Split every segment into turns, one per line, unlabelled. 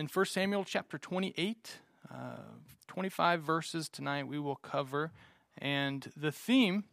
in 1 Samuel chapter 28, uh, 25 verses tonight we will cover. And the theme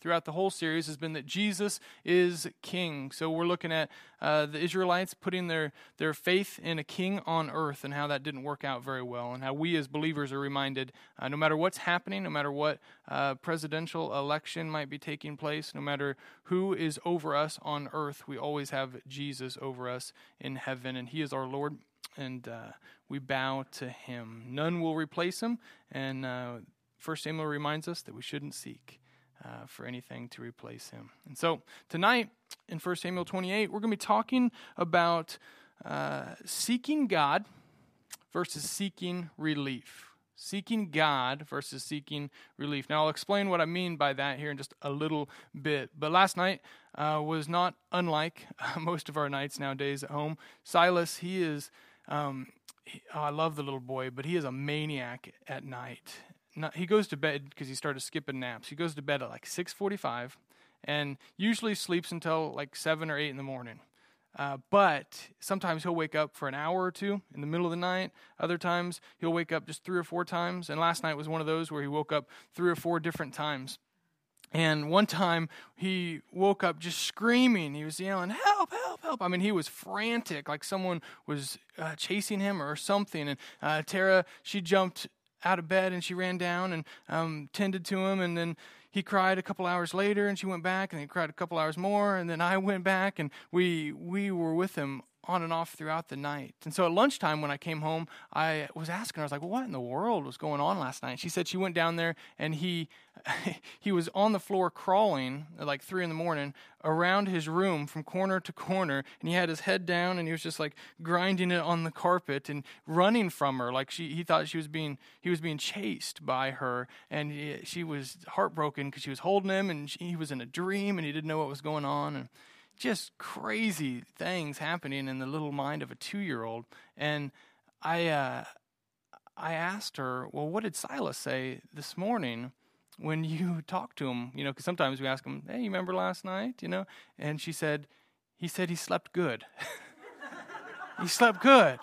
throughout the whole series has been that Jesus is king. So we're looking at uh, the Israelites putting their, their faith in a king on earth and how that didn't work out very well, and how we as believers are reminded uh, no matter what's happening, no matter what uh, presidential election might be taking place, no matter who is over us on earth, we always have Jesus over us in heaven, and He is our Lord and uh, we bow to him. None will replace him, and uh, First Samuel reminds us that we shouldn't seek uh, for anything to replace him. And so tonight in First Samuel 28, we're going to be talking about uh, seeking God versus seeking relief. Seeking God versus seeking relief. Now, I'll explain what I mean by that here in just a little bit. But last night uh, was not unlike most of our nights nowadays at home. Silas, he is um, he, oh, I love the little boy, but he is a maniac at night. Not, he goes to bed because he started skipping naps. He goes to bed at like 6:45, and usually sleeps until like seven or eight in the morning. Uh, but sometimes he'll wake up for an hour or two in the middle of the night. Other times he'll wake up just three or four times. And last night was one of those where he woke up three or four different times. And one time he woke up just screaming. He was yelling, Help, help, help. I mean, he was frantic, like someone was uh, chasing him or something. And uh, Tara, she jumped out of bed and she ran down and um, tended to him. And then he cried a couple hours later and she went back and he cried a couple hours more. And then I went back and we, we were with him on and off throughout the night. And so at lunchtime when I came home, I was asking her, I was like, what in the world was going on last night? She said she went down there and he he was on the floor crawling at like three in the morning around his room from corner to corner and he had his head down and he was just like grinding it on the carpet and running from her like she he thought she was being he was being chased by her and he, she was heartbroken because she was holding him and she, he was in a dream and he didn't know what was going on and just crazy things happening in the little mind of a two year old. And I, uh, I asked her, well, what did Silas say this morning when you talked to him? You know, because sometimes we ask him, hey, you remember last night? You know, and she said, he said he slept good. he slept good.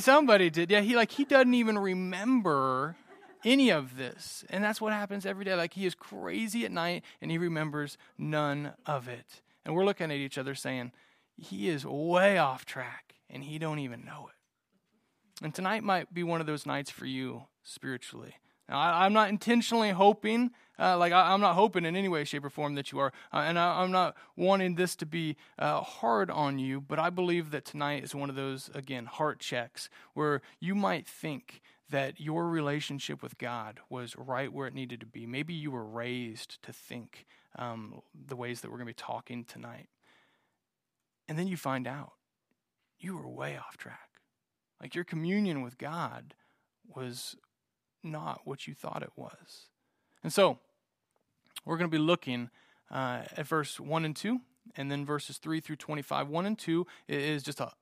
Somebody did. Yeah, he like he doesn't even remember any of this. And that's what happens every day. Like he is crazy at night and he remembers none of it. And we're looking at each other saying, he is way off track and he don't even know it. And tonight might be one of those nights for you spiritually. Now, I, am not intentionally hoping, uh, like I, am not hoping in any way, shape, or form that you are, uh, and I, am not wanting this to be uh, hard on you. But I believe that tonight is one of those again heart checks where you might think that your relationship with God was right where it needed to be. Maybe you were raised to think um, the ways that we're going to be talking tonight. And then you find out you were way off track. Like your communion with God was not what you thought it was. And so we're going to be looking uh, at verse 1 and 2, and then verses 3 through 25. 1 and 2 is just a,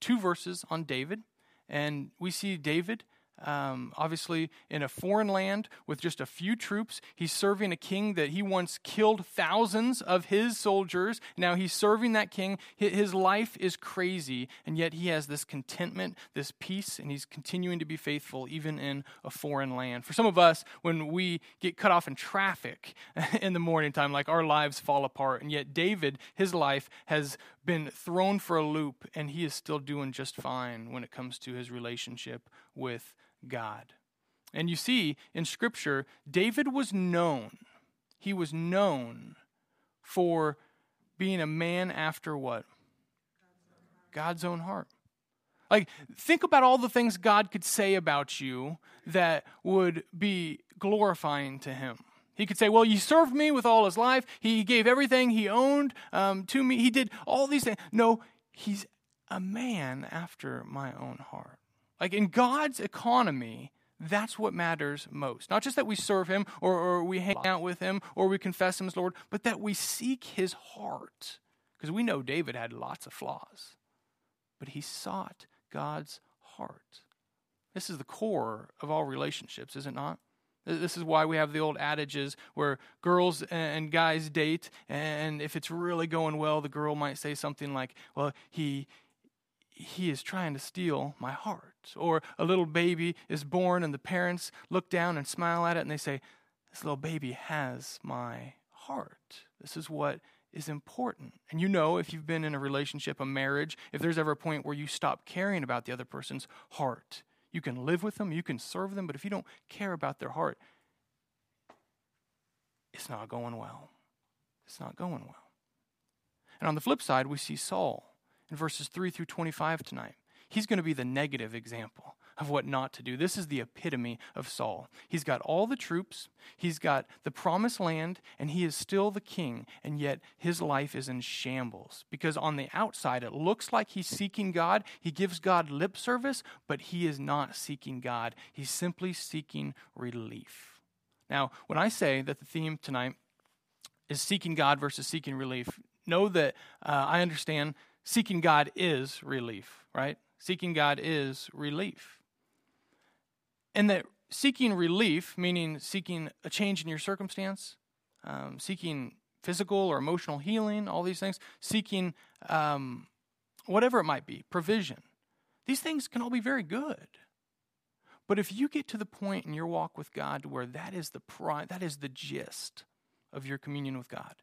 two verses on David. And we see David um, obviously in a foreign land with just a few troops. He's serving a king that he once killed thousands of his soldiers. Now he's serving that king. His life is crazy, and yet he has this contentment, this peace, and he's continuing to be faithful even in a foreign land. For some of us, when we get cut off in traffic in the morning time, like our lives fall apart. And yet David, his life has been thrown for a loop, and he is still doing just fine when it comes to his relationship with God. And you see in Scripture, David was known. He was known for being a man after what? God's own heart. Like, think about all the things God could say about you that would be glorifying to Him. He could say, Well, you served me with all his life. He gave everything he owned um, to me. He did all these things. No, he's a man after my own heart. Like in God's economy, that's what matters most. Not just that we serve him or, or we hang out with him or we confess him as Lord, but that we seek his heart. Because we know David had lots of flaws, but he sought God's heart. This is the core of all relationships, is it not? This is why we have the old adages where girls and guys date, and if it's really going well, the girl might say something like, Well, he he is trying to steal my heart. Or a little baby is born, and the parents look down and smile at it, and they say, This little baby has my heart. This is what is important. And you know, if you've been in a relationship, a marriage, if there's ever a point where you stop caring about the other person's heart, you can live with them, you can serve them, but if you don't care about their heart, it's not going well. It's not going well. And on the flip side, we see Saul in verses 3 through 25 tonight. He's going to be the negative example of what not to do. This is the epitome of Saul. He's got all the troops, he's got the promised land, and he is still the king, and yet his life is in shambles. Because on the outside, it looks like he's seeking God. He gives God lip service, but he is not seeking God. He's simply seeking relief. Now, when I say that the theme tonight is seeking God versus seeking relief, know that uh, I understand seeking God is relief, right? Seeking God is relief. And that seeking relief, meaning seeking a change in your circumstance, um, seeking physical or emotional healing, all these things, seeking um, whatever it might be, provision. These things can all be very good. But if you get to the point in your walk with God where that is the that is the gist of your communion with God,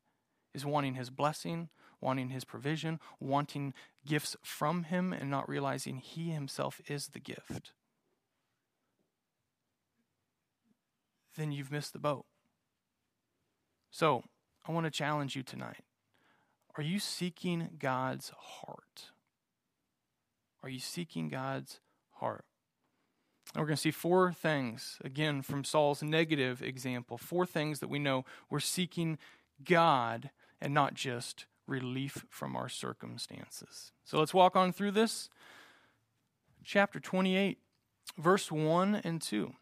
is wanting His blessing, wanting His provision, wanting gifts from Him, and not realizing He Himself is the gift then you've missed the boat. So, I want to challenge you tonight. Are you seeking God's heart? Are you seeking God's heart? And we're going to see four things, again, from Saul's negative example. Four things that we know we're seeking God and not just relief from our circumstances. So let's walk on through this. Chapter 28, verse 1 and 2.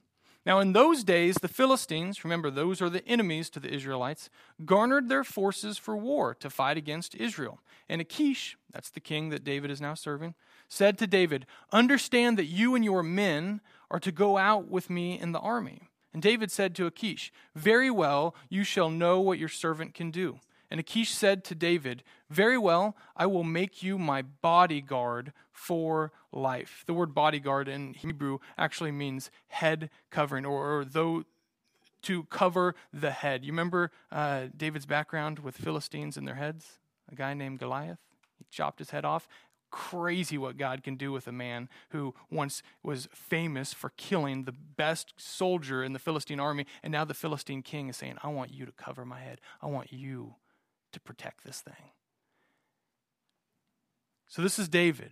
Now, in those days, the Philistines, remember, those are the enemies to the Israelites, garnered their forces for war to fight against Israel. And Achish, that's the king that David is now serving, said to David, Understand that you and your men are to go out with me in the army. And David said to Achish, Very well, you shall know what your servant can do. And Achish said to David, Very well, I will make you my bodyguard for life. The word bodyguard in Hebrew actually means head covering, or, or though to cover the head. You remember uh, David's background with Philistines and their heads? A guy named Goliath? He chopped his head off. Crazy what God can do with a man who once was famous for killing the best soldier in the Philistine army, and now the Philistine king is saying, I want you to cover my head. I want you to protect this thing. So this is David.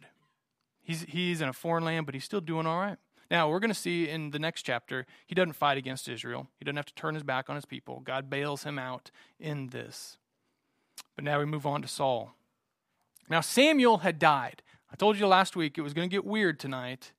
He's, he's in a foreign land, but he's still doing all right. Now, we're going to see in the next chapter, he doesn't fight against Israel. He doesn't have to turn his back on his people. God bails him out in this. But now we move on to Saul. Now, Samuel had died. I told you last week it was going to get weird tonight.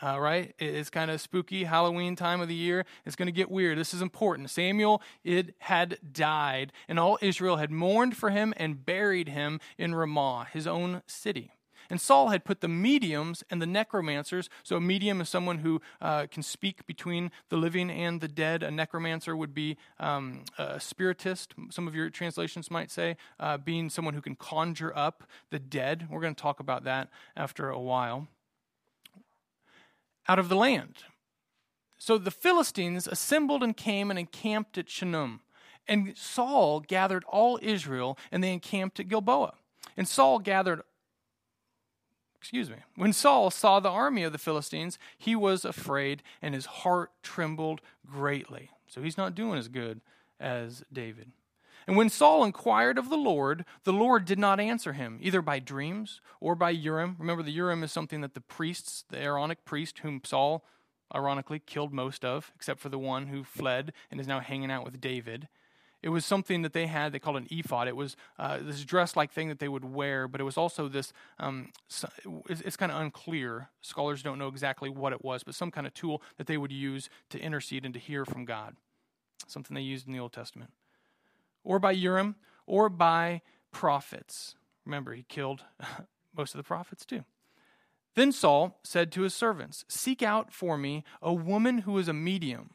Uh, right? It's kind of spooky Halloween time of the year. It's going to get weird. This is important. Samuel it had died, and all Israel had mourned for him and buried him in Ramah, his own city. And Saul had put the mediums and the necromancers. So, a medium is someone who uh, can speak between the living and the dead. A necromancer would be um, a spiritist, some of your translations might say, uh, being someone who can conjure up the dead. We're going to talk about that after a while out of the land. So the Philistines assembled and came and encamped at Shunem. And Saul gathered all Israel and they encamped at Gilboa. And Saul gathered, excuse me, when Saul saw the army of the Philistines, he was afraid and his heart trembled greatly. So he's not doing as good as David. And when Saul inquired of the Lord, the Lord did not answer him, either by dreams or by Urim. Remember, the Urim is something that the priests, the Aaronic priest, whom Saul ironically killed most of, except for the one who fled and is now hanging out with David. It was something that they had, they called an ephod. It was uh, this dress like thing that they would wear, but it was also this, um, it's, it's kind of unclear. Scholars don't know exactly what it was, but some kind of tool that they would use to intercede and to hear from God. Something they used in the Old Testament or by Urim, or by prophets. Remember, he killed most of the prophets too. Then Saul said to his servants, Seek out for me a woman who is a medium.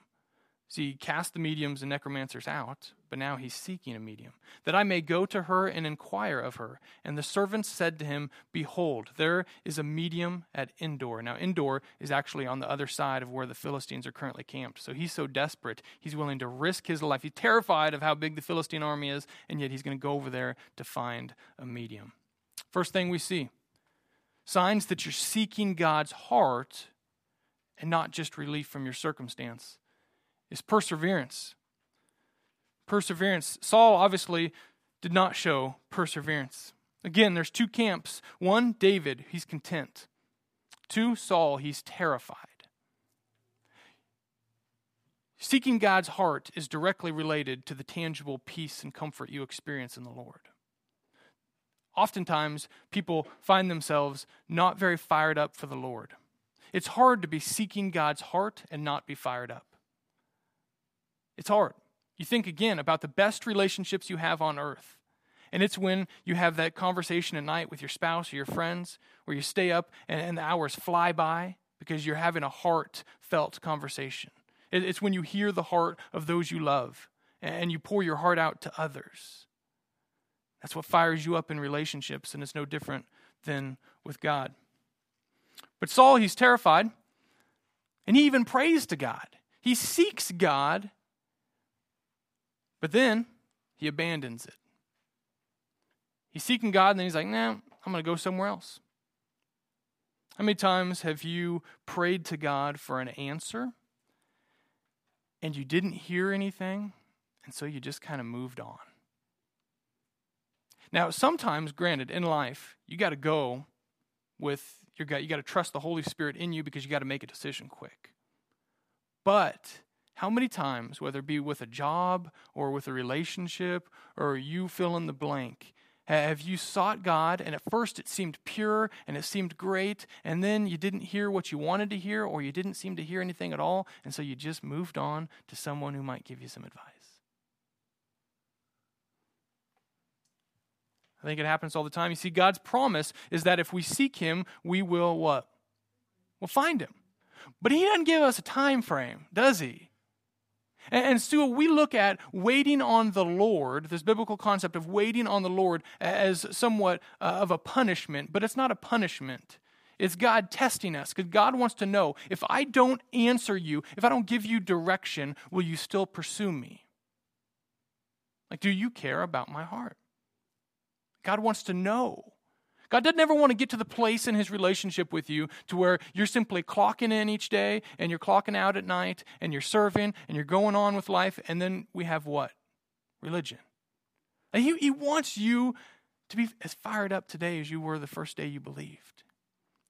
See, cast the mediums and necromancers out, but now he's seeking a medium, that I may go to her and inquire of her. And the servants said to him, Behold, there is a medium at Endor. Now, Endor is actually on the other side of where the Philistines are currently camped. So he's so desperate, he's willing to risk his life. He's terrified of how big the Philistine army is, and yet he's going to go over there to find a medium. First thing we see signs that you're seeking God's heart and not just relief from your circumstance is perseverance perseverance. Saul obviously did not show perseverance. Again, there's two camps. One, David, he's content. Two, Saul, he's terrified. Seeking God's heart is directly related to the tangible peace and comfort you experience in the Lord. Oftentimes, people find themselves not very fired up for the Lord. It's hard to be seeking God's heart and not be fired up. It's hard. You think again about the best relationships you have on earth. And it's when you have that conversation at night with your spouse or your friends where you stay up and, and the hours fly by because you're having a heartfelt conversation. It, it's when you hear the heart of those you love and you pour your heart out to others. That's what fires you up in relationships, and it's no different than with God. But Saul, he's terrified, and he even prays to God. He seeks God but then he abandons it. He's seeking God, and then he's like, nah, I'm going to go somewhere else. How many times have you prayed to God for an answer and you didn't hear anything, and so you just kind of moved on? Now, sometimes, granted, in life, you got to go with your gut. You got to trust the Holy Spirit in you because you got to make a decision quick. But how many times, whether it be with a job or with a relationship or you fill in the blank, have you sought God and at first it seemed pure and it seemed great, and then you didn't hear what you wanted to hear or you didn't seem to hear anything at all, and so you just moved on to someone who might give you some advice? I think it happens all the time. You see, God's promise is that if we seek Him, we will what? We'll find Him. But He doesn't give us a time frame, does He? And, so we look at waiting on the Lord, this biblical concept of waiting on the Lord as somewhat uh, of a punishment, but it's not a punishment. It's God testing us because God wants to know if I don't answer you, if I don't give you direction, will you still pursue me? Like, do you care about my heart? God wants to know. God doesn't ever want to get to the place in his relationship with you to where you're simply clocking in each day and you're clocking out at night and you're serving and you're going on with life. And then we have what? Religion. And he, he wants you to be as fired up today as you were the first day you believed.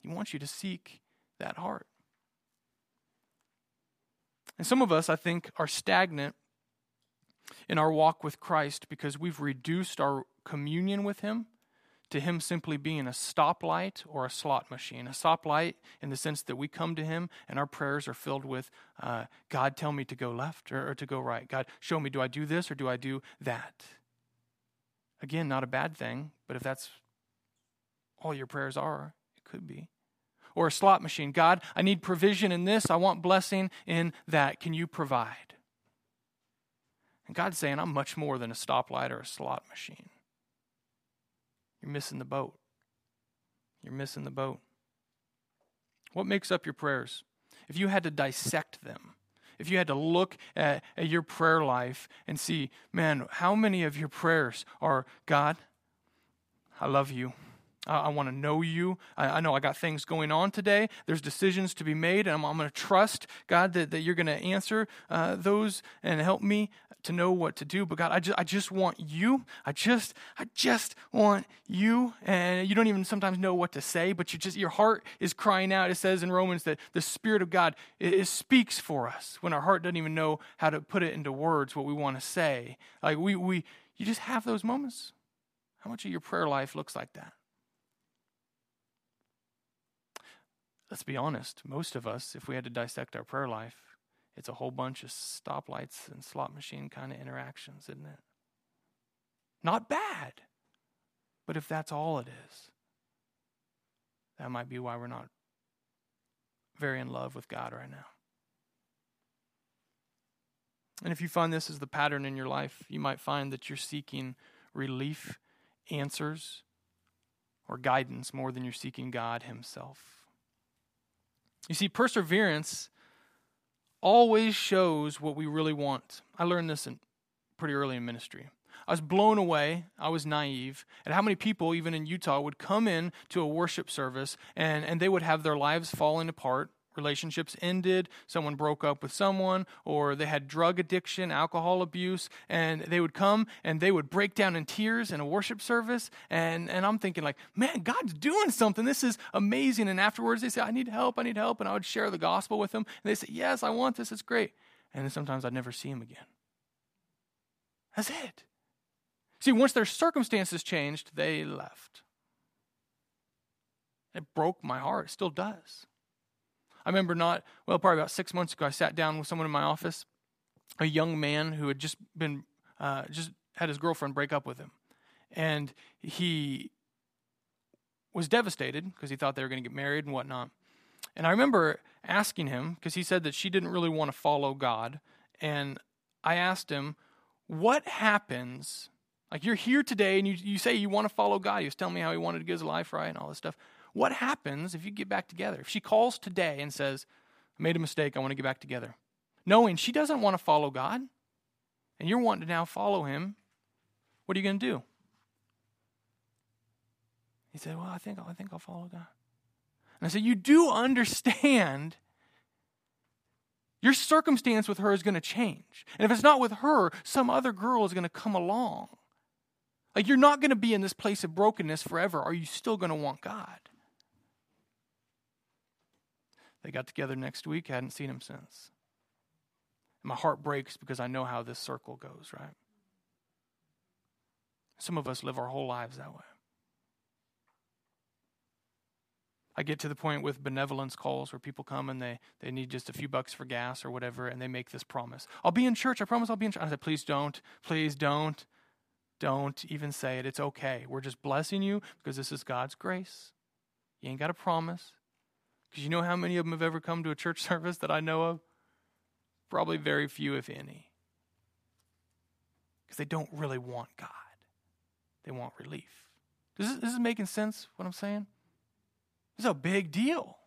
He wants you to seek that heart. And some of us, I think, are stagnant in our walk with Christ because we've reduced our communion with Him to him simply being a stoplight or a slot machine. A stoplight in the sense that we come to him and our prayers are filled with uh, God, tell me to go left or, or to go right. God, show me, do I do this or do I do that? Again, not a bad thing, but if that's all your prayers are, it could be. Or a slot machine. God, I need provision in this. I want blessing in that. Can you provide? And God's saying, I'm much more than a stoplight or a slot machine. You're missing the boat. You're missing the boat. What makes up your prayers? If you had to dissect them, if you had to look at, at, your prayer life and see, man, how many of your prayers are God, I love you. I, I want to know you. I, I, know I got things going on today. There's decisions to be made, and I'm, I'm going to trust, God, that, that you're going to answer uh, those and help me to know what to do. But God, I just, I just want you. I just, I just want you. And you don't even sometimes know what to say, but you just, your heart is crying out. It says in Romans that the Spirit of God it, it speaks for us when our heart doesn't even know how to put it into words what we want to say. Like we, we, you just have those moments. How much of your prayer life looks like that? Let's be honest, most of us, if we had to dissect our prayer life, it's a whole bunch of stoplights and slot machine kind of interactions, isn't it? Not bad. But if that's all it is, that might be why we're not very in love with God right now. And if you find this as the pattern in your life, you might find that you're seeking relief, answers, or guidance more than you're seeking God Himself. You see, perseverance always shows what we really want. I learned this in, pretty early in ministry. I was blown away. I was naive at how many people, even in Utah, would come in to a worship service and, and they would have their lives falling apart relationships ended, someone broke up with someone, or they had drug addiction, alcohol abuse, and they would come and they would break down in tears in a worship service. And, and I'm thinking, like, man, God's doing something. This is amazing. And afterwards, they say, I need help, I need help. And I would share the gospel with them. And they say, Yes, I want this, it's great. And then sometimes I'd never see them again. That's it. See, once their circumstances changed, they left. It broke my heart. It still does. I remember not, well, probably about six months ago, I sat down with someone in my office, a young man who had just been, uh, just had his girlfriend break up with him. And he was devastated because he thought they were going to get married and whatnot. And I remember asking him, because he said that she didn't really want to follow God. And I asked him, What happens? Like you're here today and you, you say you want to follow God. He was telling me how he wanted to give his life right and all this stuff. What happens if you get back together? If she calls today and says, I made a mistake, I want to get back together, knowing she doesn't want to follow God, and you're wanting to now follow him, what are you going to do? He said, Well, I think, I think I'll follow God. And I said, You do understand your circumstance with her is going to change. And if it's not with her, some other girl is going to come along. Like, you're not going to be in this place of brokenness forever. Are you still going to want God? They got together next week, hadn't seen him since. And my heart breaks because I know how this circle goes, right? Some of us live our whole lives that way. I get to the point with benevolence calls where people come and they, they need just a few bucks for gas or whatever, and they make this promise. I'll be in church. I promise I'll be in church. I said, please don't. Please don't. Don't even say it. It's okay. We're just blessing you because this is God's grace. You ain't got a promise. Because you know how many of them have ever come to a church service that I know of? Probably very few, if any. Because they don't really want God, they want relief. This, this is making sense, what I'm saying? This is a big deal.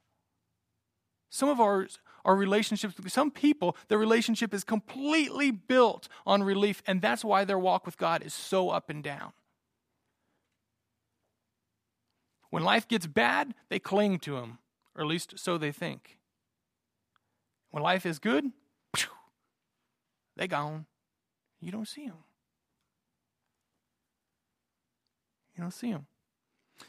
Some of our, our relationships with some people, their relationship is completely built on relief, and that's why their walk with God is so up and down. When life gets bad, they cling to Him or at least so they think. When life is good, they gone. You don't see them. You don't see them.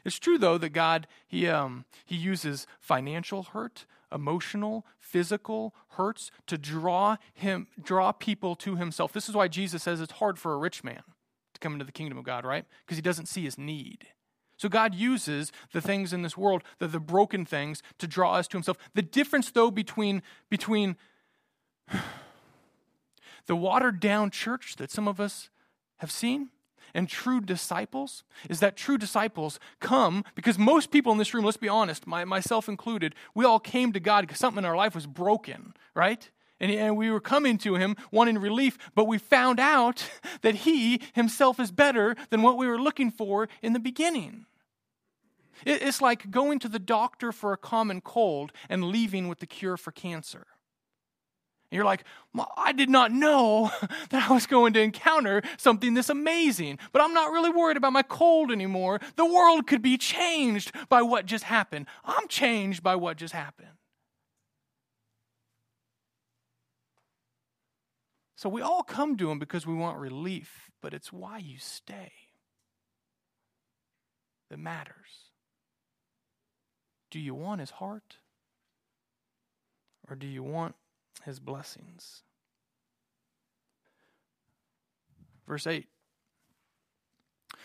It's true though that God he um he uses financial hurt, emotional, physical hurts to draw him draw people to himself. This is why Jesus says it's hard for a rich man to come into the kingdom of God, right? Because he doesn't see his need. So God uses the things in this world, the, the broken things, to draw us to Himself. The difference, though, between, between the watered down church that some of us have seen and true disciples is that true disciples come because most people in this room, let's be honest, my, myself included, we all came to God because something in our life was broken, right? And, and we were coming to him wanting relief, but we found out that he himself is better than what we were looking for in the beginning. It's like going to the doctor for a common cold and leaving with the cure for cancer. And you're like, I did not know that I was going to encounter something this amazing, but I'm not really worried about my cold anymore. The world could be changed by what just happened. I'm changed by what just happened. So we all come to Him because we want relief, but it's why you stay that matters. Do you want his heart? Or do you want his blessings? Verse 8.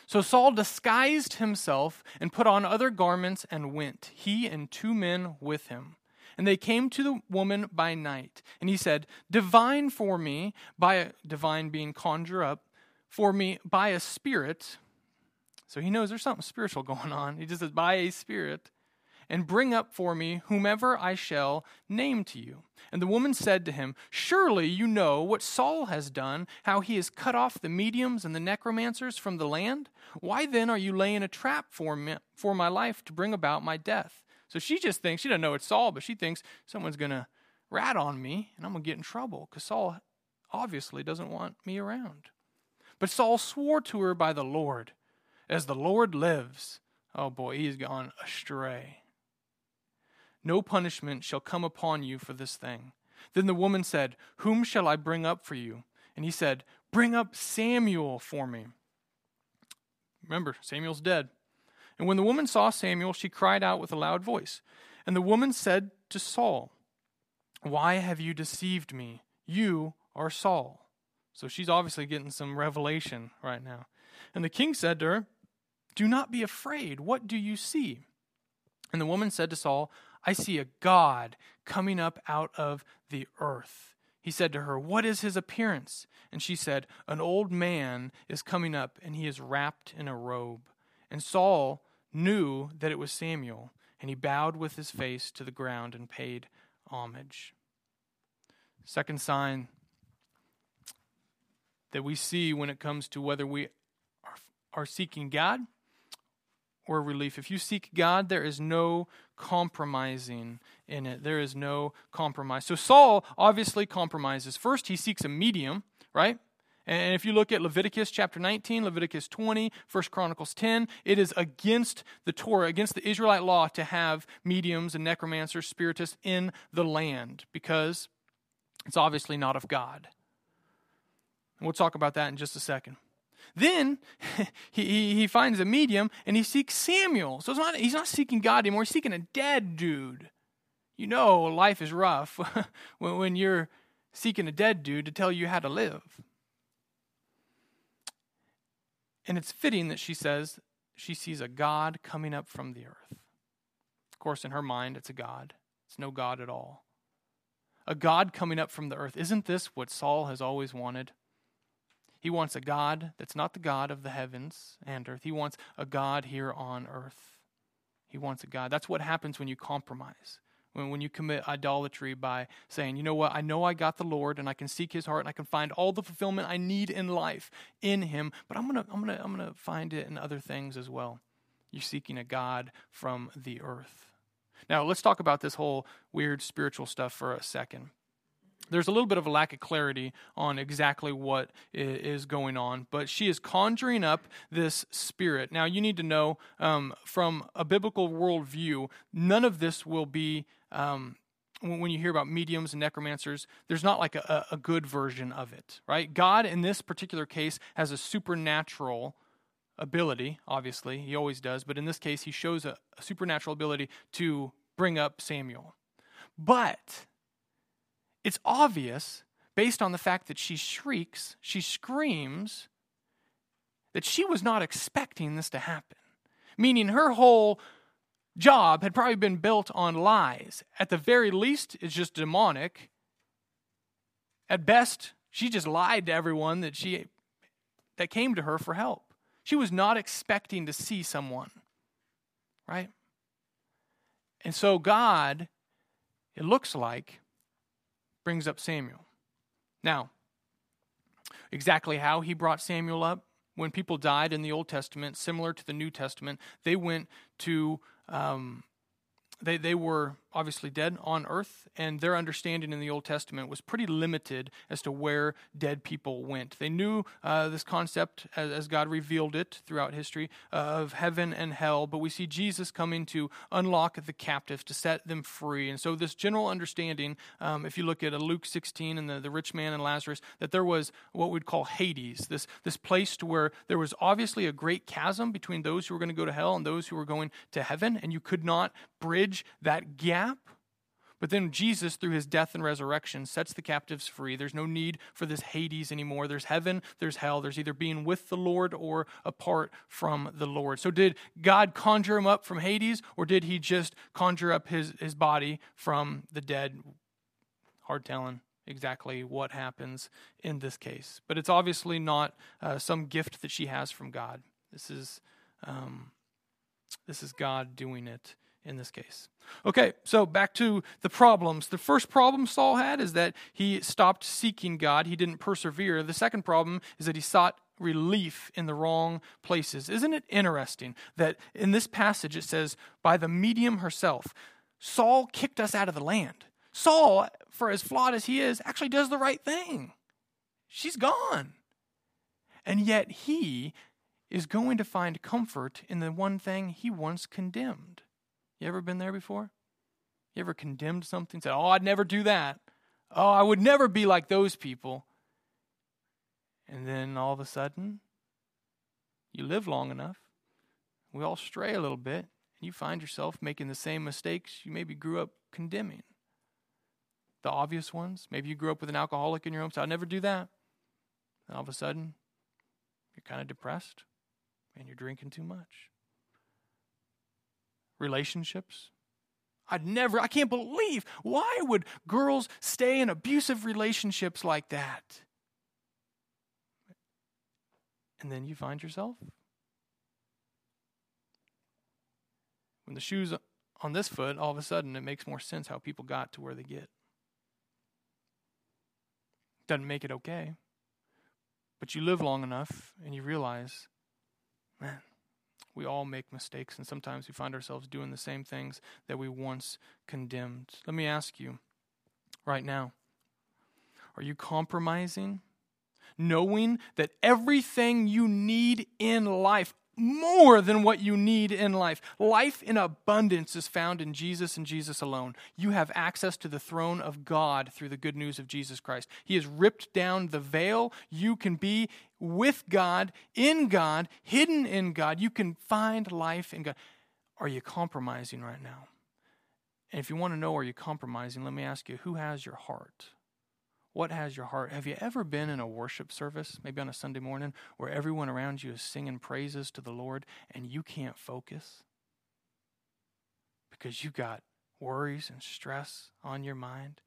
So Saul disguised himself and put on other garments and went, he and two men with him. And they came to the woman by night. And he said, Divine for me, by a divine being conjure up, for me by a spirit. So he knows there's something spiritual going on. He just says, By a spirit and bring up for me whomever I shall name to you. And the woman said to him, Surely you know what Saul has done, how he has cut off the mediums and the necromancers from the land? Why then are you laying a trap for me, for my life to bring about my death? So she just thinks, she doesn't know it's Saul, but she thinks someone's going to rat on me and I'm going to get in trouble because Saul obviously doesn't want me around. But Saul swore to her by the Lord, As the Lord lives, oh boy, he's gone astray. No punishment shall come upon you for this thing. Then the woman said, Whom shall I bring up for you? And he said, Bring up Samuel for me. Remember, Samuel's dead. And when the woman saw Samuel, she cried out with a loud voice. And the woman said to Saul, Why have you deceived me? You are Saul. So she's obviously getting some revelation right now. And the king said to her, Do not be afraid. What do you see? And the woman said to Saul, I see a God coming up out of the earth. He said to her, What is his appearance? And she said, An old man is coming up, and he is wrapped in a robe. And Saul knew that it was Samuel, and he bowed with his face to the ground and paid homage. Second sign that we see when it comes to whether we are, seeking God or relief. If you seek God, there is no compromising in it. There is no compromise. So Saul obviously compromises. First, he seeks a medium, right? And if you look at Leviticus chapter 19, Leviticus 20, 1 Chronicles 10, it is against the Torah, against the Israelite law to have mediums and necromancers, spiritists in the land because it's obviously not of God. And we'll talk about that in just a second. Then he, he finds a medium and he seeks Samuel. So not, he's not seeking God anymore, he's seeking a dead dude. You know, life is rough when you're seeking a dead dude to tell you how to live. And it's fitting that she says she sees a God coming up from the earth. Of course, in her mind, it's a God. It's no God at all. A God coming up from the earth. Isn't this what Saul has always wanted? He wants a God that's not the God of the heavens and earth. He wants a God here on earth. He wants a God. That's what happens when you compromise when, when you commit idolatry by saying, you know what, I know I got the Lord and I can seek his heart and I can find all the fulfillment I need in life in him, but I'm gonna I'm gonna I'm gonna find it in other things as well. You're seeking a God from the earth. Now let's talk about this whole weird spiritual stuff for a second there's a little bit of a lack of clarity on exactly what is going on, but she is conjuring up this spirit. Now, you need to know um, from a biblical worldview, none of this will be. Um, when you hear about mediums and necromancers, there's not like a, a good version of it, right? God, in this particular case, has a supernatural ability, obviously, he always does, but in this case, he shows a, a supernatural ability to bring up Samuel. But it's obvious, based on the fact that she shrieks, she screams, that she was not expecting this to happen. Meaning her whole job had probably been built on lies. At the very least, it's just demonic. At best, she just lied to everyone that she that came to her for help. She was not expecting to see someone. Right? And so God, it looks like, brings up Samuel. Now, exactly how he brought Samuel up, when people died in the Old Testament, similar to the New Testament, they went to um, they, they were obviously dead on earth, and their understanding in the Old Testament was pretty limited as to where dead people went. They knew uh, this concept, as, as, God revealed it throughout history, uh, of heaven and hell, but we see Jesus coming to unlock the captives, to set them free. And so, this general understanding, um, if you look at Luke 16 and the, the rich man and Lazarus, that there was what we'd call Hades, this, this place to where there was obviously a great chasm between those who were going to go to hell and those who were going to heaven, and you could not bridge that gap. But then Jesus, through his death and resurrection, sets the captives free. There's no need for this Hades anymore. There's heaven, there's hell. There's either being with the Lord or apart from the Lord. So, did God conjure him up from Hades, or did he just conjure up his, his body from the dead? Hard telling exactly what happens in this case. But it's obviously not uh, some gift that she has from God. This is, um, this is God doing it in this case. Okay, so back to the problems. The first problem Saul had is that he stopped seeking God, he didn't persevere. The second problem is that he sought relief in the wrong places. Isn't it interesting that in this passage it says, by the medium herself, Saul kicked us out of the land? Saul, for as flawed as he is, actually does the right thing. She's gone. And yet he is going to find comfort in the one thing he once condemned. You ever been there before? You ever condemned something? Said, "Oh, I'd never do that. Oh, I would never be like those people." And then all of a sudden, you live long enough. We all stray a little bit, and you find yourself making the same mistakes you maybe grew up condemning. The obvious ones. Maybe you grew up with an alcoholic in your home, so I'd never do that. And all of a sudden, you're kind of depressed and you're drinking too much relationships. I'd never, I can't believe, why would girls stay in abusive relationships like that? And then you find yourself when the shoe's on this foot, all of a sudden it makes more sense how people got to where they get. Doesn't make it okay. But you live long enough and you realize, man, we all make mistakes, and sometimes we find ourselves doing the same things that we once condemned. Let me ask you right now are you compromising? Knowing that everything you need in life, more than what you need in life. Life in abundance is found in Jesus and Jesus alone. You have access to the throne of God through the good news of Jesus Christ. He has ripped down the veil. You can be with God, in God, hidden in God. You can find life in God. Are you compromising right now? And if you want to know, are you compromising? Let me ask you who has your heart? What has your heart? Have you ever been in a worship service, maybe on a Sunday morning, where everyone around you is singing praises to the Lord and you can't focus? Because you got worries and stress on your mind.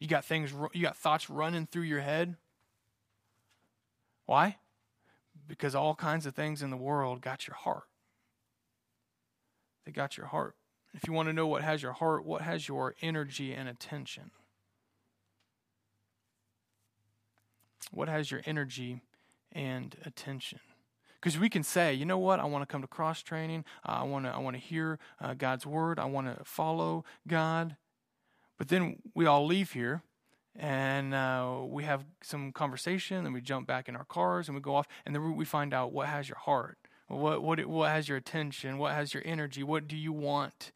You got things, you got thoughts running through your head. Why? Because all kinds of things in the world got your heart. They got your heart. If you want to know what has your heart, what has your energy and attention? What has your energy and attention? Because we can say, you know what, I want to come to cross training. Uh, I want to, I want to hear uh, God's word. I want to follow God. But then we all leave here and uh, we have some conversation, and we jump back in our cars and we go off, and then we find out what has your heart, what what what has your attention, what has your energy, what do you want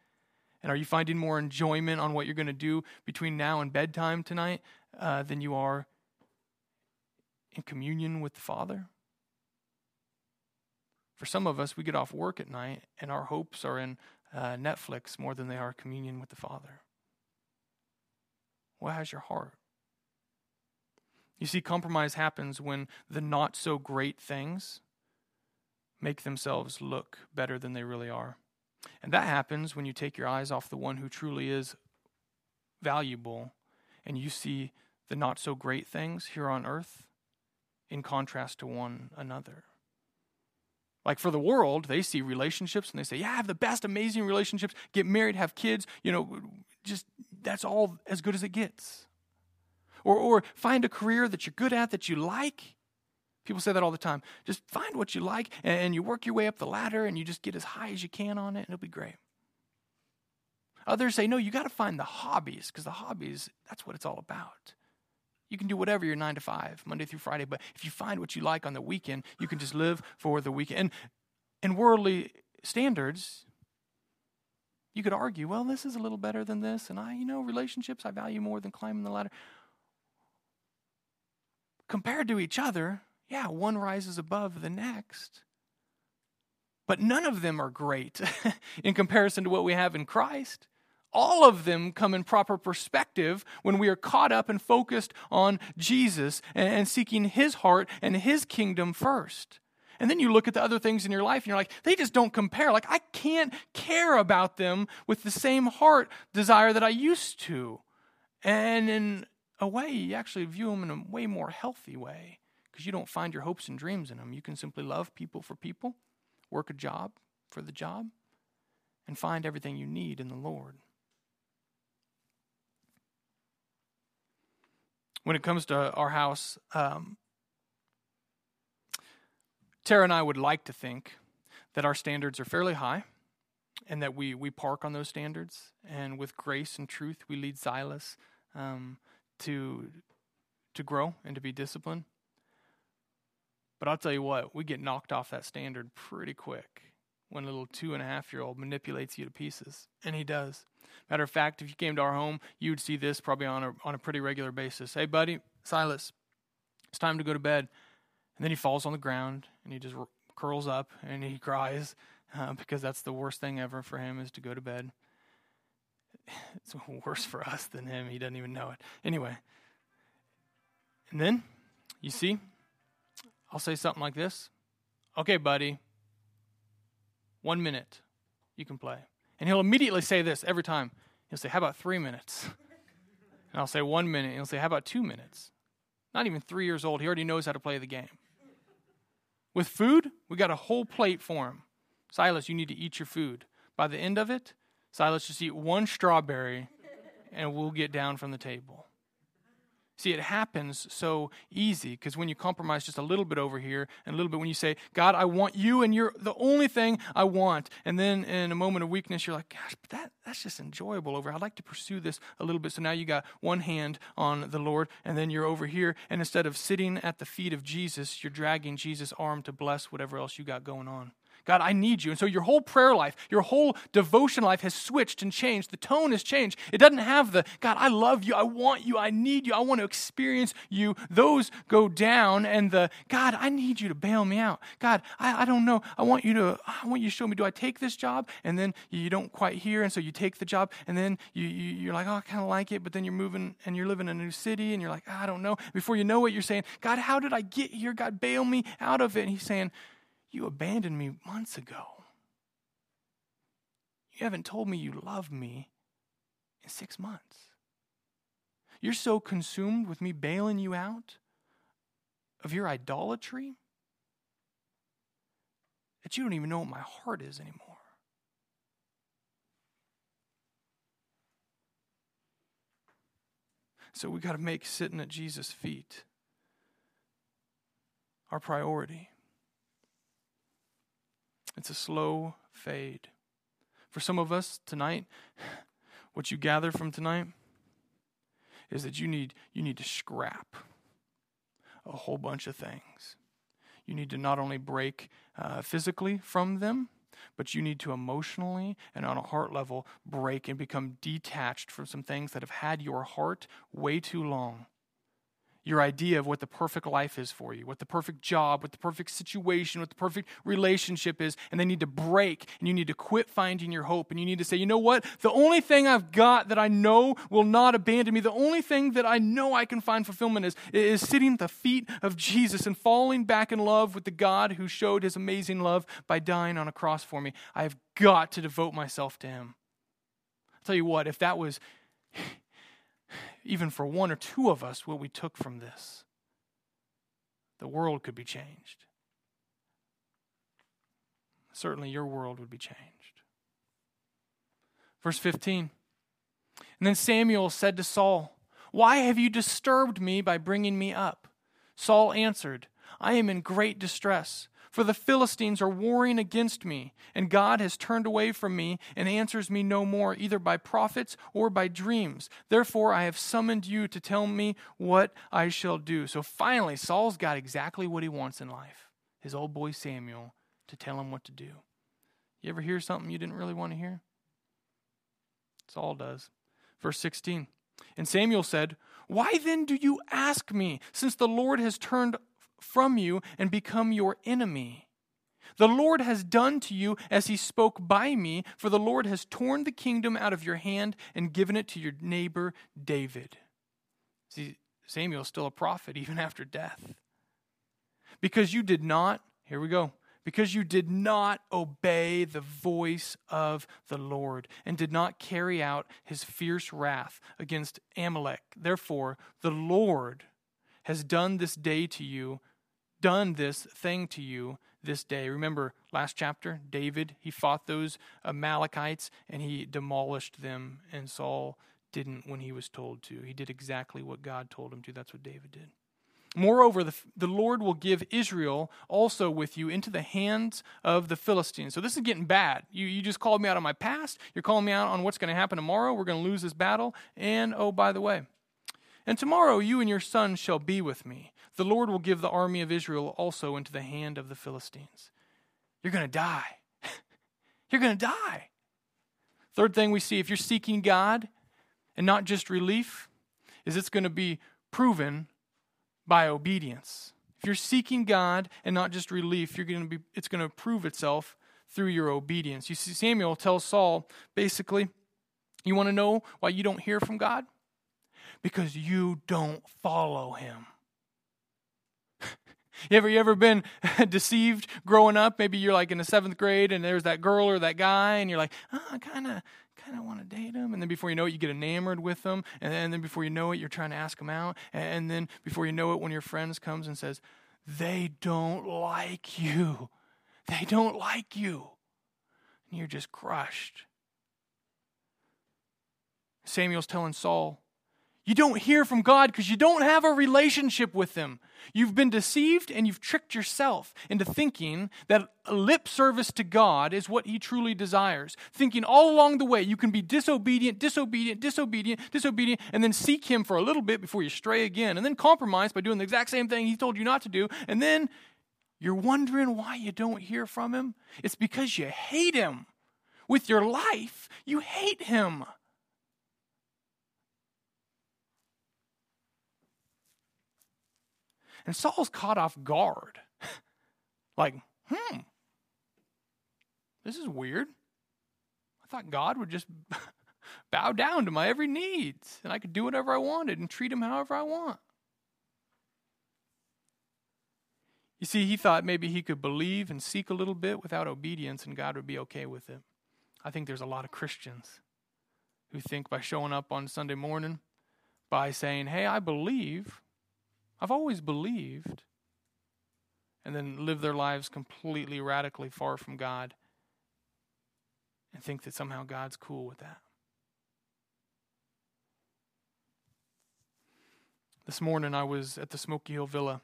and are you finding more enjoyment on what you're going to do between now and bedtime tonight uh, than you are in communion with the Father? For some of us, we get off work at night and our hopes are in uh, Netflix more than they are communion with the Father. What has your heart? You see, compromise happens when the not so great things make themselves look better than they really are. And that happens when you take your eyes off the one who truly is valuable and you see the not so great things here on earth in contrast to one another. Like for the world, they see relationships and they say, Yeah, have the best, amazing relationships, get married, have kids, you know, just that's all as good as it gets. Or, or find a career that you're good at, that you like, People say that all the time. Just find what you like and you work your way up the ladder and you just get as high as you can on it and it'll be great. Others say, no, you got to find the hobbies because the hobbies, that's what it's all about. You can do whatever your nine to five, Monday through Friday, but if you find what you like on the weekend, you can just live for the weekend. And in worldly standards, you could argue, well, this is a little better than this, and I, you know, relationships I value more than climbing the ladder. Compared to each other, yeah, one rises above the next. But none of them are great in comparison to what we have in Christ. All of them come in proper perspective when we are caught up and focused on Jesus and seeking His heart and His kingdom first. And then you look at the other things in your life and you're like, they just don't compare. Like, I can't care about them with the same heart desire that I used to. And in a way, you actually view them in a way more healthy way because you don't find your hopes and dreams in them. You can simply love people for people, work a job for the job, and find everything you need in the Lord. When it comes to our house, um, Tara and I would like to think that our standards are fairly high and that we, we park on those standards. And with grace and truth, we lead Silas um, to, to grow and to be disciplined. But I'll tell you what, we get knocked off that standard pretty quick when a little two and a half year old manipulates you to pieces. And he does. Matter of fact, if you came to our home, you would see this probably on a, on a pretty regular basis. Hey, buddy, Silas, it's time to go to bed. And then he falls on the ground and he just curls up and he cries uh, because that's the worst thing ever for him is to go to bed. It's worse for us than him. He doesn't even know it. Anyway. And then, you see, I'll say something like this Okay, buddy, one minute you can play. And he'll immediately say this every time. He'll say, How about three minutes? And I'll say, One minute. And he'll say, How about two minutes? Not even three years old. He already knows how to play the game. With food, we got a whole plate for him. Silas, you need to eat your food. By the end of it, Silas just eat one strawberry and we'll get down from the table. See, it happens so easy because when you compromise just a little bit over here and a little bit when you say, God, I want you and you're the only thing I want. And then in a moment of weakness, you're like, gosh, but that, that's just enjoyable over. I'd like to pursue this a little bit. So now you got one hand on the Lord and then you're over here. And instead of sitting at the feet of Jesus, you're dragging Jesus' arm to bless whatever else you got going on. God, I need you. And so your whole prayer life, your whole devotion life has switched and changed. The tone has changed. It doesn't have the, God, I love you. I want you. I need you. I want to experience you. Those go down. And the, God, I need you to bail me out. God, I, I don't know. I want you to, I want you to show me, do I take this job? And then you don't quite hear. And so you take the job. And then you, you, you're like, oh, I kind of like it. But then you're moving and you're living in a new city. And you're like, ah, I don't know. Before you know it, you're saying, God, how did I get here? God, bail me out of it. And he's saying, you abandoned me months ago. You haven't told me you love me in six months. You're so consumed with me bailing you out of your idolatry that you don't even know what my heart is anymore. So we got to make sitting at Jesus' feet our priority. It's a slow fade. For some of us tonight, what you gather from tonight is that you need you need to scrap a whole bunch of things. You need to not only break uh, physically from them, but you need to emotionally and on a heart level break and become detached from some things that have had your heart way too long your idea of what the perfect life is for you, what the perfect job, what the perfect situation, what the perfect relationship is, and they need to break and you need to quit finding your hope and you need to say, you know what? The only thing I've got that I know will not abandon me, the only thing that I know I can find fulfillment is, is sitting at the feet of Jesus and falling back in love with the God who showed his amazing love by dying on a cross for me. I have got to devote myself to him. I'll tell you what, if that was even for one or two of us, what we took from this, the world could be changed. Certainly, your world would be changed. Verse 15 And then Samuel said to Saul, Why have you disturbed me by bringing me up? Saul answered, I am in great distress. For the Philistines are warring against me, and God has turned away from me and answers me no more, either by prophets or by dreams. Therefore, I have summoned you to tell me what I shall do. So finally, Saul's got exactly what he wants in life his old boy Samuel to tell him what to do. You ever hear something you didn't really want to hear? Saul does. Verse 16. And Samuel said, Why then do you ask me, since the Lord has turned from you and become your enemy. The Lord has done to you as he spoke by me, for the Lord has torn the kingdom out of your hand and given it to your neighbor David. See, Samuel's still a prophet even after death. Because you did not, here we go, because you did not obey the voice of the Lord and did not carry out his fierce wrath against Amalek. Therefore, the Lord has done this day to you done this thing to you this day. Remember last chapter, David, he fought those Amalekites and he demolished them, and Saul didn't when he was told to. He did exactly what God told him to. That's what David did. Moreover, the, the Lord will give Israel also with you into the hands of the Philistines. So this is getting bad. You, you just called me out on my past. You're calling me out on what's going to happen tomorrow. We're going to lose this battle. And oh, by the way, and tomorrow you and your sons shall be with me. The Lord will give the army of Israel also into the hand of the Philistines. You're going to die. you're going to die. Third thing we see if you're seeking God and not just relief, is it's going to be proven by obedience. If you're seeking God and not just relief, you're going to be it's going to prove itself through your obedience. You see Samuel tells Saul basically, you want to know why you don't hear from God? Because you don't follow him. You ever, you ever been deceived growing up? Maybe you're like in the seventh grade and there's that girl or that guy, and you're like, oh, I kind of kind of want to date him. And then before you know it, you get enamored with them. And then, and then before you know it, you're trying to ask them out. And then before you know it, one of your friends comes and says, They don't like you. They don't like you. And you're just crushed. Samuel's telling Saul, You don't hear from God because you don't have a relationship with Him. You've been deceived and you've tricked yourself into thinking that lip service to God is what He truly desires. Thinking all along the way you can be disobedient, disobedient, disobedient, disobedient, and then seek Him for a little bit before you stray again, and then compromise by doing the exact same thing He told you not to do, and then you're wondering why you don't hear from Him? It's because you hate Him. With your life, you hate Him. And Saul's caught off guard. like, hmm, this is weird. I thought God would just bow down to my every needs and I could do whatever I wanted and treat him however I want. You see, he thought maybe he could believe and seek a little bit without obedience and God would be okay with it. I think there's a lot of Christians who think by showing up on Sunday morning, by saying, Hey, I believe, I've always believed, and then live their lives completely radically far from God and think that somehow God's cool with that. This morning I was at the Smoky Hill Villa.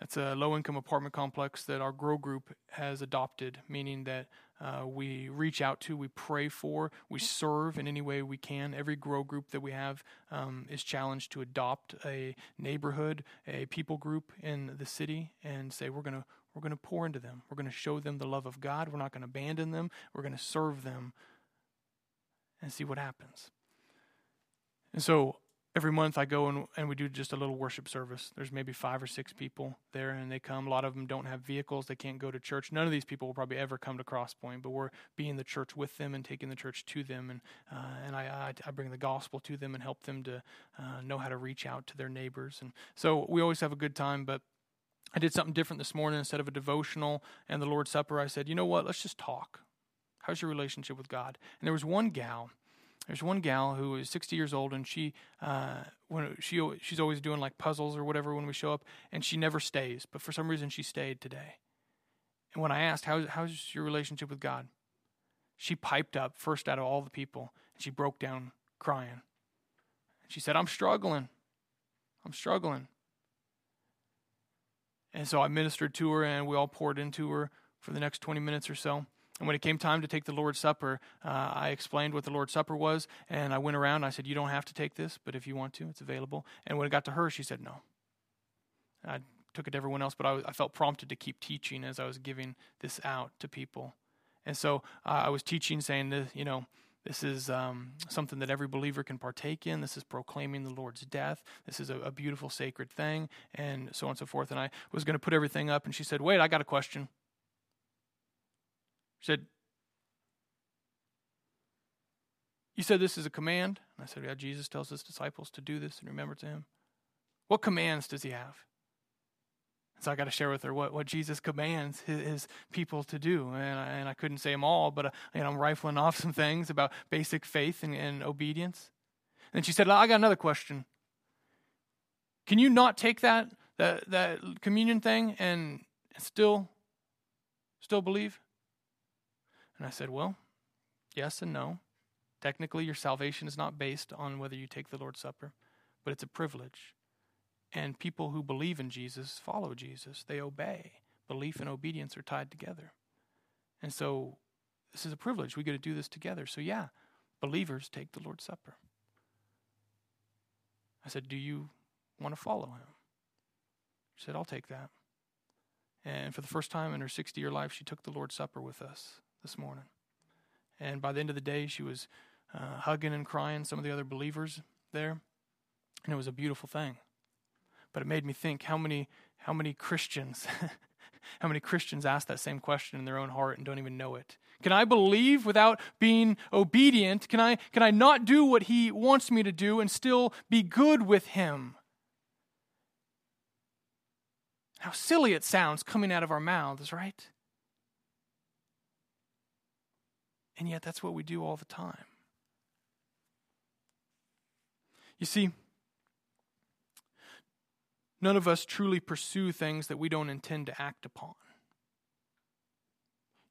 That's a low income apartment complex that our Grow Group has adopted, meaning that uh, we reach out to, we pray for, we serve in any way we can. Every grow group that we have um, is challenged to adopt a neighborhood, a people group in the city, and say we're going to we're going to pour into them. We're going to show them the love of God. We're not going to abandon them. We're going to serve them, and see what happens. And so every month I go and, and we do just a little worship service. There's maybe five or six people there, and they come. A lot of them don't have vehicles; they can't go to church. None of these people will probably ever come to Crosspoint, but we're being the church with them and taking the church to them, and uh, and I, I, I bring the gospel to them and help them to uh, know how to reach out to their neighbors. And so we always have a good time, but. I did something different this morning. Instead of a devotional and the Lord's Supper, I said, you know what? Let's just talk. How's your relationship with God? And there was one gal there's one gal who is 60 years old, and she uh, when she she's always doing like puzzles or whatever when we show up, and she never stays. But for some reason, she stayed today. And when I asked, "How's how's your relationship with God?" she piped up first out of all the people, and she broke down crying. And she said, "I'm struggling. I'm struggling." And so I ministered to her, and we all poured into her for the next 20 minutes or so. And when it came time to take the Lord's Supper, uh, I explained what the Lord's Supper was, and I went around. I said, "You don't have to take this, but if you want to, it's available." And when it got to her, she said, "No." I took it to everyone else, but I, I, felt prompted to keep teaching as I was giving this out to people. And so uh, I was teaching, saying you know this is um, something that every believer can partake in. This is proclaiming the Lord's death. This is a, a beautiful, sacred thing, and so on and so forth. And I was going to put everything up, and she said, "Wait, I got a question." Said, You said this is a command? And I said, Yeah, Jesus tells his disciples to do this and remember to him. What commands does he have? So I got to share with her what, what Jesus commands his, his people to do. And I, and I couldn't say them all, but uh, you know, I'm rifling off some things about basic faith and, and obedience. And she said, I got another question. Can you not take that that that communion thing and still still believe? And I said, Well, yes and no. Technically, your salvation is not based on whether you take the Lord's Supper, but it's a privilege. And people who believe in Jesus follow Jesus, they obey. Belief and obedience are tied together. And so this is a privilege. We get to do this together. So, yeah, believers take the Lord's Supper. I said, Do you want to follow him? She said, I'll take that. And for the first time in her 60 year life, she took the Lord's Supper with us this morning. And by the end of the day, she was uh, hugging and crying some of the other believers there. And it was a beautiful thing. But it made me think how many, how many Christians, how many Christians ask that same question in their own heart and don't even know it. Can I believe without being obedient? Can I, can I not do what he wants me to do and still be good with him? How silly it sounds coming out of our mouths, right? And yet, that's what we do all the time. You see, none of us truly pursue things that we don't intend to act upon.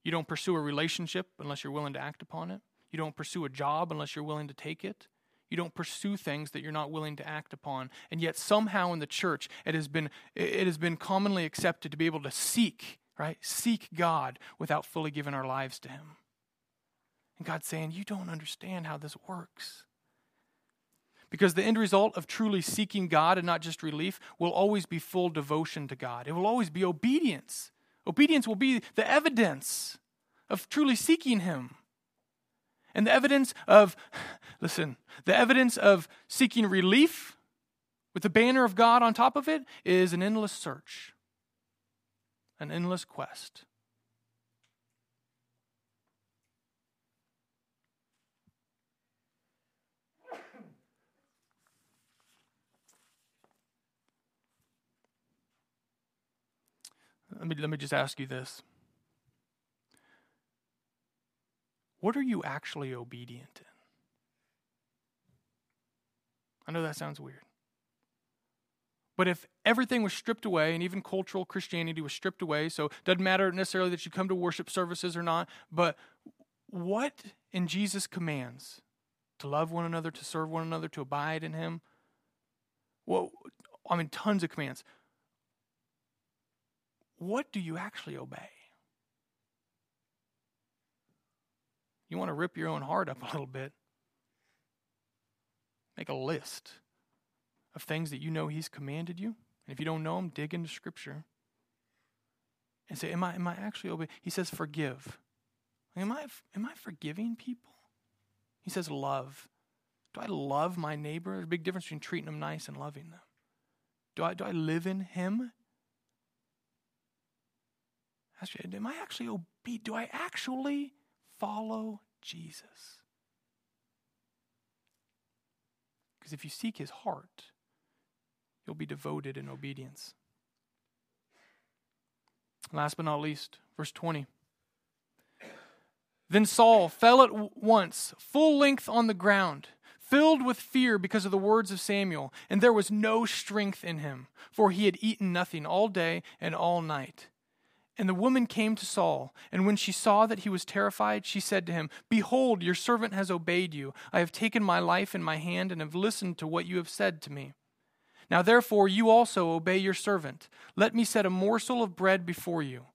You don't pursue a relationship unless you're willing to act upon it. You don't pursue a job unless you're willing to take it. You don't pursue things that you're not willing to act upon. And yet somehow in the church it has been it has been commonly accepted to be able to seek, right? Seek God without fully giving our lives to him. And God's saying, You don't understand how this works. Because the end result of truly seeking God and not just relief will always be full devotion to God. It will always be obedience. Obedience will be the evidence of truly seeking Him. And the evidence of, listen, the evidence of seeking relief with the banner of God on top of it is an endless search, an endless quest. Let me, let me just ask you this. What are you actually obedient in? I know that sounds weird. But if everything was stripped away, and even cultural Christianity was stripped away, so it doesn't matter necessarily that you come to worship services or not, but what in Jesus commands to love one another, to serve one another, to abide in Him? Well, I mean, tons of commands what do you actually obey? You want to rip your own heart up a little bit. Make a list of things that you know He's commanded you. And if you don't know them, dig into Scripture and say, Am I, am I actually obeying? He says, Forgive. Am I, am I forgiving people? He says, Love. Do I love my neighbor? There's a big difference between treating them nice and loving them. Do I, do I live in Him? Am I actually obedient? Do I actually follow Jesus? Because if you seek his heart, you'll be devoted in obedience. Last but not least, verse 20. Then Saul fell at once, full length on the ground, filled with fear because of the words of Samuel, and there was no strength in him, for he had eaten nothing all day and all night. And the woman came to Saul, and when she saw that he was terrified, she said to him, Behold, your servant has obeyed you. I have taken my life in my hand and have listened to what you have said to me. Now therefore, you also obey your servant. Let me set a morsel of bread before you,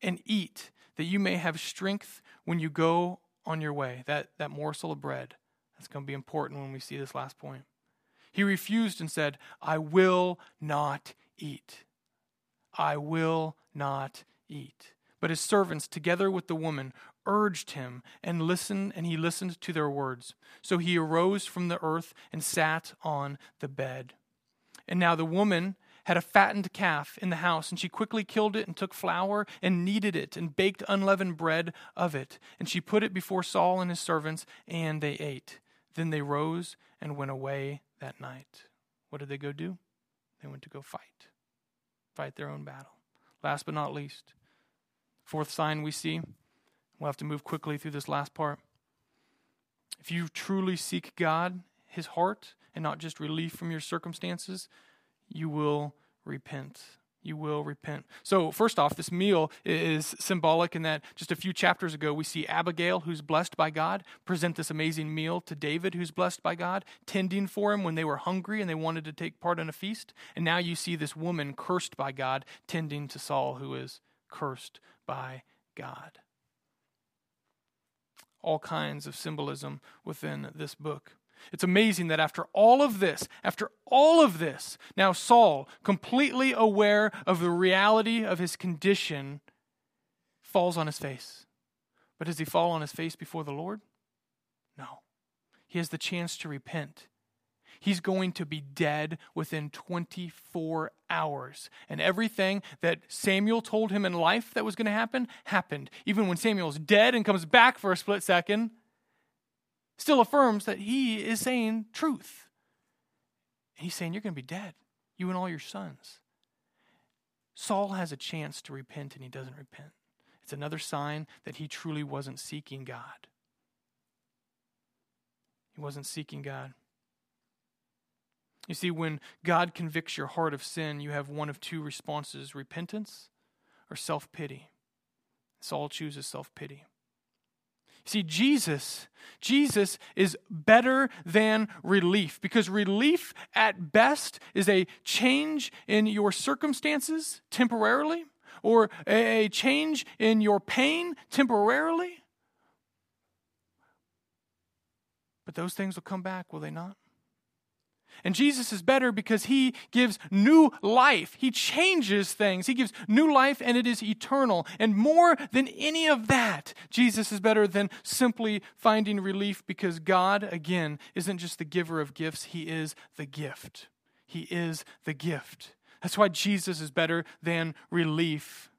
and eat, that you may have strength when you go on your way. That, that morsel of bread. That's going to be important when we see this last point. He refused and said, I will not eat. I will not eat. But his servants, together with the woman, urged him and listened, and he listened to their words. So he arose from the earth and sat on the bed. And now the woman had a fattened calf in the house, and she quickly killed it and took flour and kneaded it and baked unleavened bread of it. And she put it before Saul and his servants, and they ate. Then they rose and went away that night. What did they go do? They went to go fight, fight their own battle. Last but not least, Fourth sign we see, we'll have to move quickly through this last part. If you truly seek God, His heart, and not just relief from your circumstances, you will repent. You will repent. So, first off, this meal is symbolic in that just a few chapters ago, we see Abigail, who's blessed by God, present this amazing meal to David, who's blessed by God, tending for him when they were hungry and they wanted to take part in a feast. And now you see this woman cursed by God, tending to Saul, who is cursed by God. All kinds of symbolism within this book. It's amazing that after all of this, after all of this, now Saul, completely aware of the reality of his condition, falls on his face. But does he fall on his face before the Lord? No. He has the chance to repent. He's going to be dead within 24 hours. And everything that Samuel told him in life that was going to happen happened. Even when Samuel's dead and comes back for a split second, still affirms that he is saying truth. And he's saying, You're going to be dead, you and all your sons. Saul has a chance to repent and he doesn't repent. It's another sign that he truly wasn't seeking God. He wasn't seeking God. You see, when God convicts your heart of sin, you have one of two responses repentance or self pity. Saul chooses self pity. See, Jesus, Jesus is better than relief because relief at best is a change in your circumstances temporarily or a change in your pain temporarily. But those things will come back, will they not? And Jesus is better because he gives new life. He changes things. He gives new life and it is eternal. And more than any of that, Jesus is better than simply finding relief because God, again, isn't just the giver of gifts, he is the gift. He is the gift. That's why Jesus is better than relief.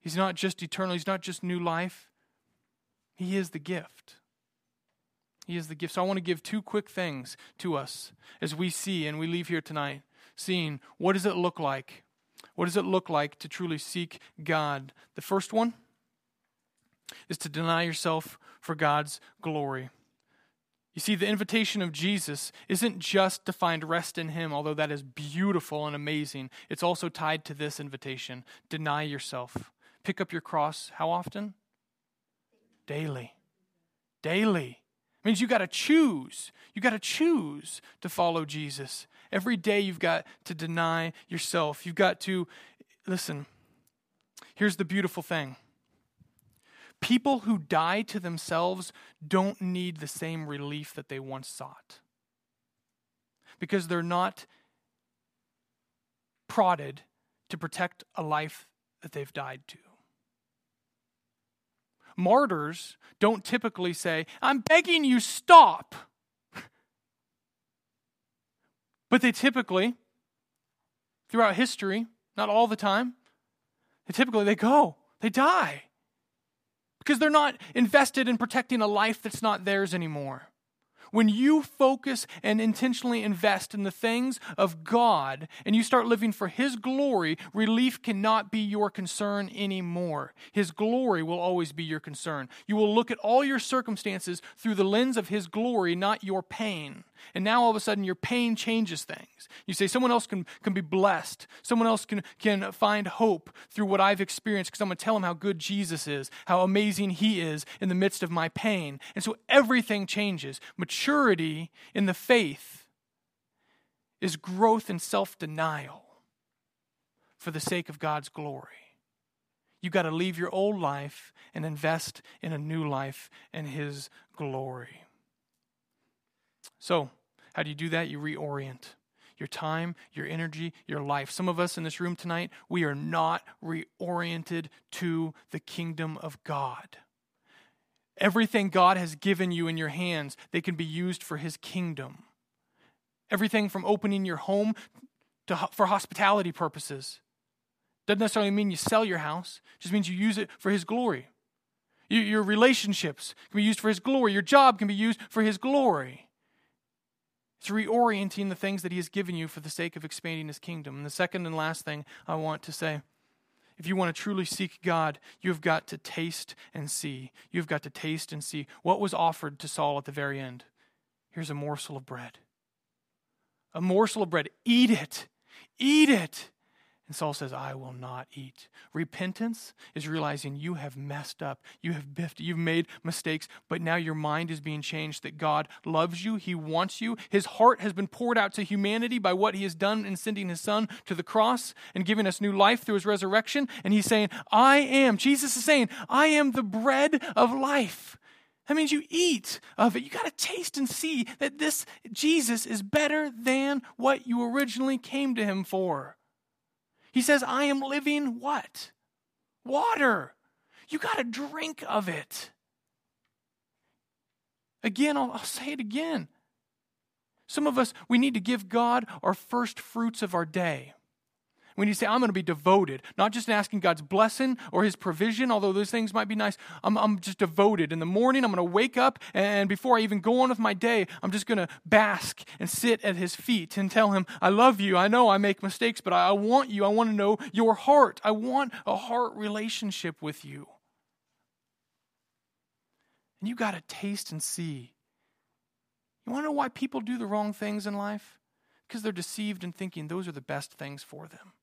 He's not just eternal, he's not just new life, he is the gift. He is the gift. So I want to give two quick things to us as we see and we leave here tonight, seeing what does it look like? What does it look like to truly seek God? The first one is to deny yourself for God's glory. You see, the invitation of Jesus isn't just to find rest in Him, although that is beautiful and amazing. It's also tied to this invitation deny yourself. Pick up your cross how often? Daily. Daily. It means you got to choose. You got to choose to follow Jesus. Every day you've got to deny yourself. You've got to, listen, here's the beautiful thing people who die to themselves don't need the same relief that they once sought because they're not prodded to protect a life that they've died to. Martyrs don't typically say, I'm begging you, stop. but they typically, throughout history, not all the time, they typically they go, they die. Because they're not invested in protecting a life that's not theirs anymore. When you focus and intentionally invest in the things of God and you start living for His glory, relief cannot be your concern anymore. His glory will always be your concern. You will look at all your circumstances through the lens of His glory, not your pain. And now all of a sudden your pain changes things. You say, someone else can, can be blessed. Someone else can, can find hope through what I've experienced because I'm going to tell them how good Jesus is, how amazing He is in the midst of my pain. And so everything changes. Maturity in the faith is growth in self denial for the sake of God's glory. You've got to leave your old life and invest in a new life and His glory. So, how do you do that? You reorient your time, your energy, your life. Some of us in this room tonight, we are not reoriented to the kingdom of God. Everything God has given you in your hands, they can be used for his kingdom. Everything from opening your home to, for hospitality purposes. Doesn't necessarily mean you sell your house, just means you use it for his glory. Your relationships can be used for his glory. Your job can be used for his glory. It's reorienting the things that He has given you for the sake of expanding His kingdom. And the second and last thing I want to say if you want to truly seek God, you've got to taste and see. You've got to taste and see what was offered to Saul at the very end. Here's a morsel of bread. A morsel of bread. Eat it. Eat it. And Saul says, I will not eat. Repentance is realizing you have messed up. You have biffed. You've made mistakes, but now your mind is being changed that God loves you. He wants you. His heart has been poured out to humanity by what he has done in sending his son to the cross and giving us new life through his resurrection. And he's saying, I am, Jesus is saying, I am the bread of life. That means you eat of it. You got to taste and see that this Jesus is better than what you originally came to him for. He says, I am living what? Water. You got to drink of it. Again, I'll, I'll, say it again. Some of us, we need to give God our first fruits of our day. Need to say, I'm going to be devoted, not just asking God's blessing or his provision, although those things might be nice. I'm, I'm just devoted. In the morning, I'm going to wake up, and before I even go on with my day, I'm just going to bask and sit at his feet and tell him, I love you. I know I make mistakes, but I, I want you. I want to know your heart. I want a heart relationship with you. And you got to taste and see. You want to know why people do the wrong things in life? Because they're deceived in thinking those are the best things for them.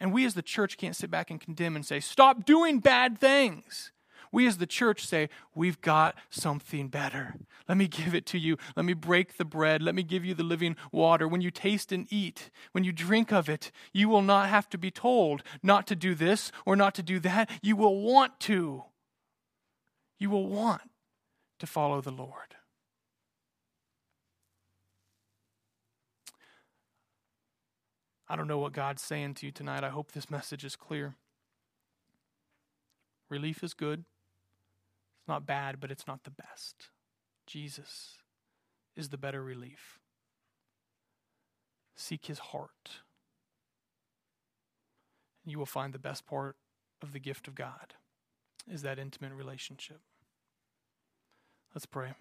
And we as the church can't sit back and condemn and say, stop doing bad things. We as the church say, we've got something better. Let me give it to you. Let me break the bread. Let me give you the living water. When you taste and eat, when you drink of it, you will not have to be told not to do this or not to do that. You will want to. You will want to follow the Lord. I don't know what God's saying to you tonight. I hope this message is clear. Relief is good. It's not bad, but it's not the best. Jesus is the better relief. Seek his heart. And you will find the best part of the gift of God is that intimate relationship. Let's pray.